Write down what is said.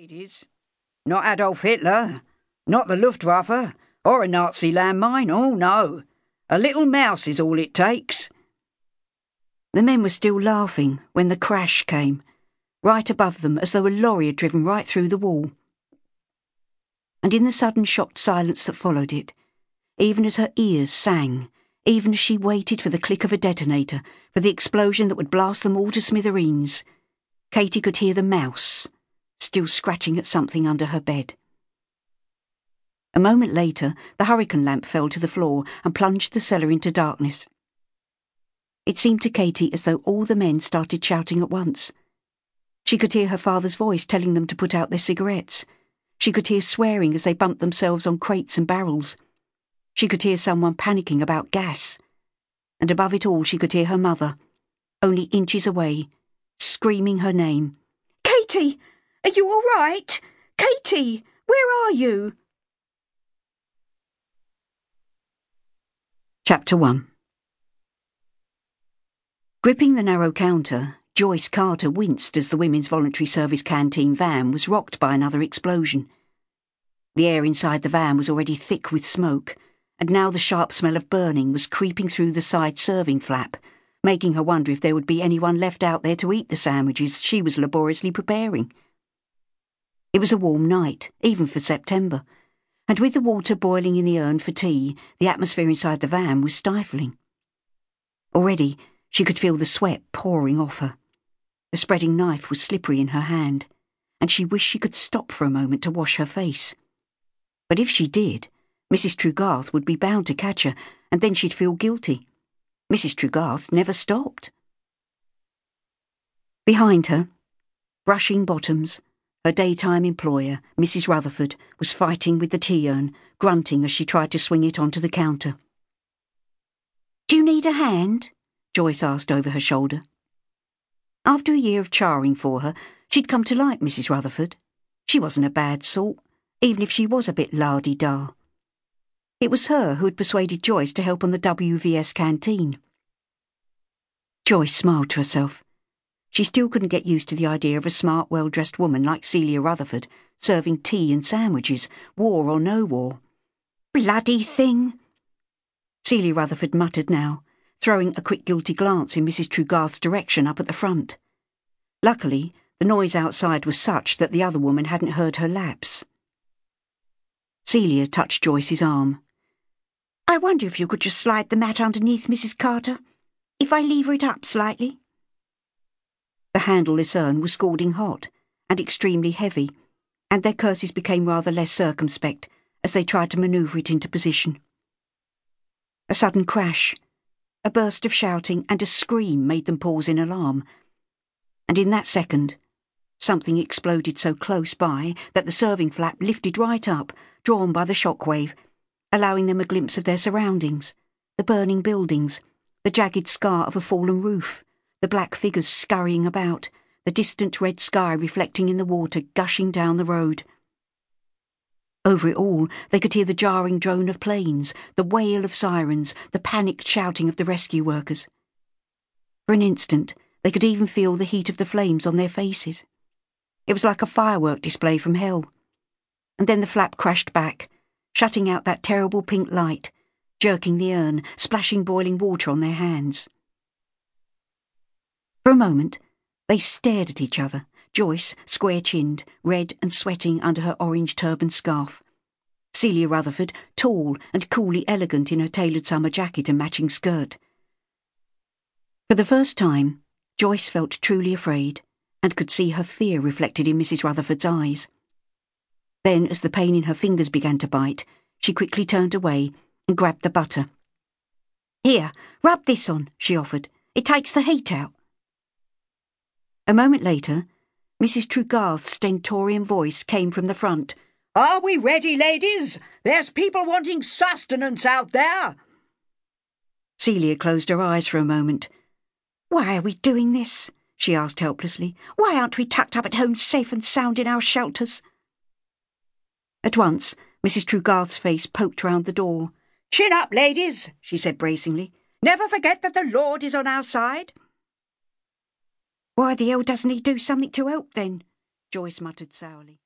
ladies. Not Adolf Hitler, not the Luftwaffe, or a Nazi landmine, oh no. A little mouse is all it takes. The men were still laughing when the crash came, right above them as though a lorry had driven right through the wall. And in the sudden shocked silence that followed it, even as her ears sang, even as she waited for the click of a detonator, for the explosion that would blast them all to smithereens, Katy could hear the mouse still scratching at something under her bed. A moment later, the hurricane lamp fell to the floor and plunged the cellar into darkness. It seemed to Katy as though all the men started shouting at once. She could hear her father's voice telling them to put out their cigarettes. She could hear swearing as they bumped themselves on crates and barrels. She could hear someone panicking about gas. And above it all, she could hear her mother, only inches away, screaming her name. Katy! Are you all right? Katy, where are you? Chapter 1 Gripping the narrow counter, Joyce Carter winced as the Women's Voluntary Service Canteen van was rocked by another explosion. The air inside the van was already thick with smoke, and now the sharp smell of burning was creeping through the side serving flap, making her wonder if there would be anyone left out there to eat the sandwiches she was laboriously preparing. It was a warm night, even for September, and with the water boiling in the urn for tea, the atmosphere inside the van was stifling. Already, she could feel the sweat pouring off her. The spreading knife was slippery in her hand, and she wished she could stop for a moment to wash her face. But if she did, Mrs. Trugarth would be bound to catch her, and then she'd feel guilty. Mrs. Trugarth never stopped. Behind her, brushing bottoms, her daytime employer, Mrs. Rutherford, was fighting with the tea urn, grunting as she tried to swing it onto the counter. Do you need a hand? Joyce asked over her shoulder. After a year of charring for her, she'd come to like Mrs. Rutherford. She wasn't a bad sort, even if she was a bit la-di-da. It was her who had persuaded Joyce to help on the WVS canteen. Joyce smiled to herself. She still couldn't get used to the idea of a smart, well dressed woman like Celia Rutherford serving tea and sandwiches, war or no war. Bloody thing! Celia Rutherford muttered now, throwing a quick guilty glance in Mrs. Trugarth's direction up at the front. Luckily, the noise outside was such that the other woman hadn't heard her lapse. Celia touched Joyce's arm. I wonder if you could just slide the mat underneath, Mrs. Carter, if I lever it up slightly. The handleless urn was scalding hot and extremely heavy, and their curses became rather less circumspect as they tried to manoeuvre it into position. A sudden crash, a burst of shouting, and a scream made them pause in alarm. And in that second, something exploded so close by that the serving flap lifted right up, drawn by the shock wave, allowing them a glimpse of their surroundings the burning buildings, the jagged scar of a fallen roof the black figures scurrying about, the distant red sky reflecting in the water gushing down the road. Over it all, they could hear the jarring drone of planes, the wail of sirens, the panicked shouting of the rescue workers. For an instant, they could even feel the heat of the flames on their faces. It was like a firework display from hell. And then the flap crashed back, shutting out that terrible pink light, jerking the urn, splashing boiling water on their hands. For a moment, they stared at each other, Joyce, square chinned, red and sweating under her orange turban scarf. Celia Rutherford, tall and coolly elegant in her tailored summer jacket and matching skirt. For the first time, Joyce felt truly afraid and could see her fear reflected in Mrs. Rutherford's eyes. Then, as the pain in her fingers began to bite, she quickly turned away and grabbed the butter. Here, rub this on, she offered. It takes the heat out. A moment later, Mrs. Trugarth's stentorian voice came from the front. Are we ready, ladies? There's people wanting sustenance out there. Celia closed her eyes for a moment. Why are we doing this? she asked helplessly. Why aren't we tucked up at home safe and sound in our shelters? At once, Mrs. Trugarth's face poked round the door. Chin up, ladies, she said bracingly. Never forget that the Lord is on our side. Why the hell doesn't he do something to help then? Joyce muttered sourly.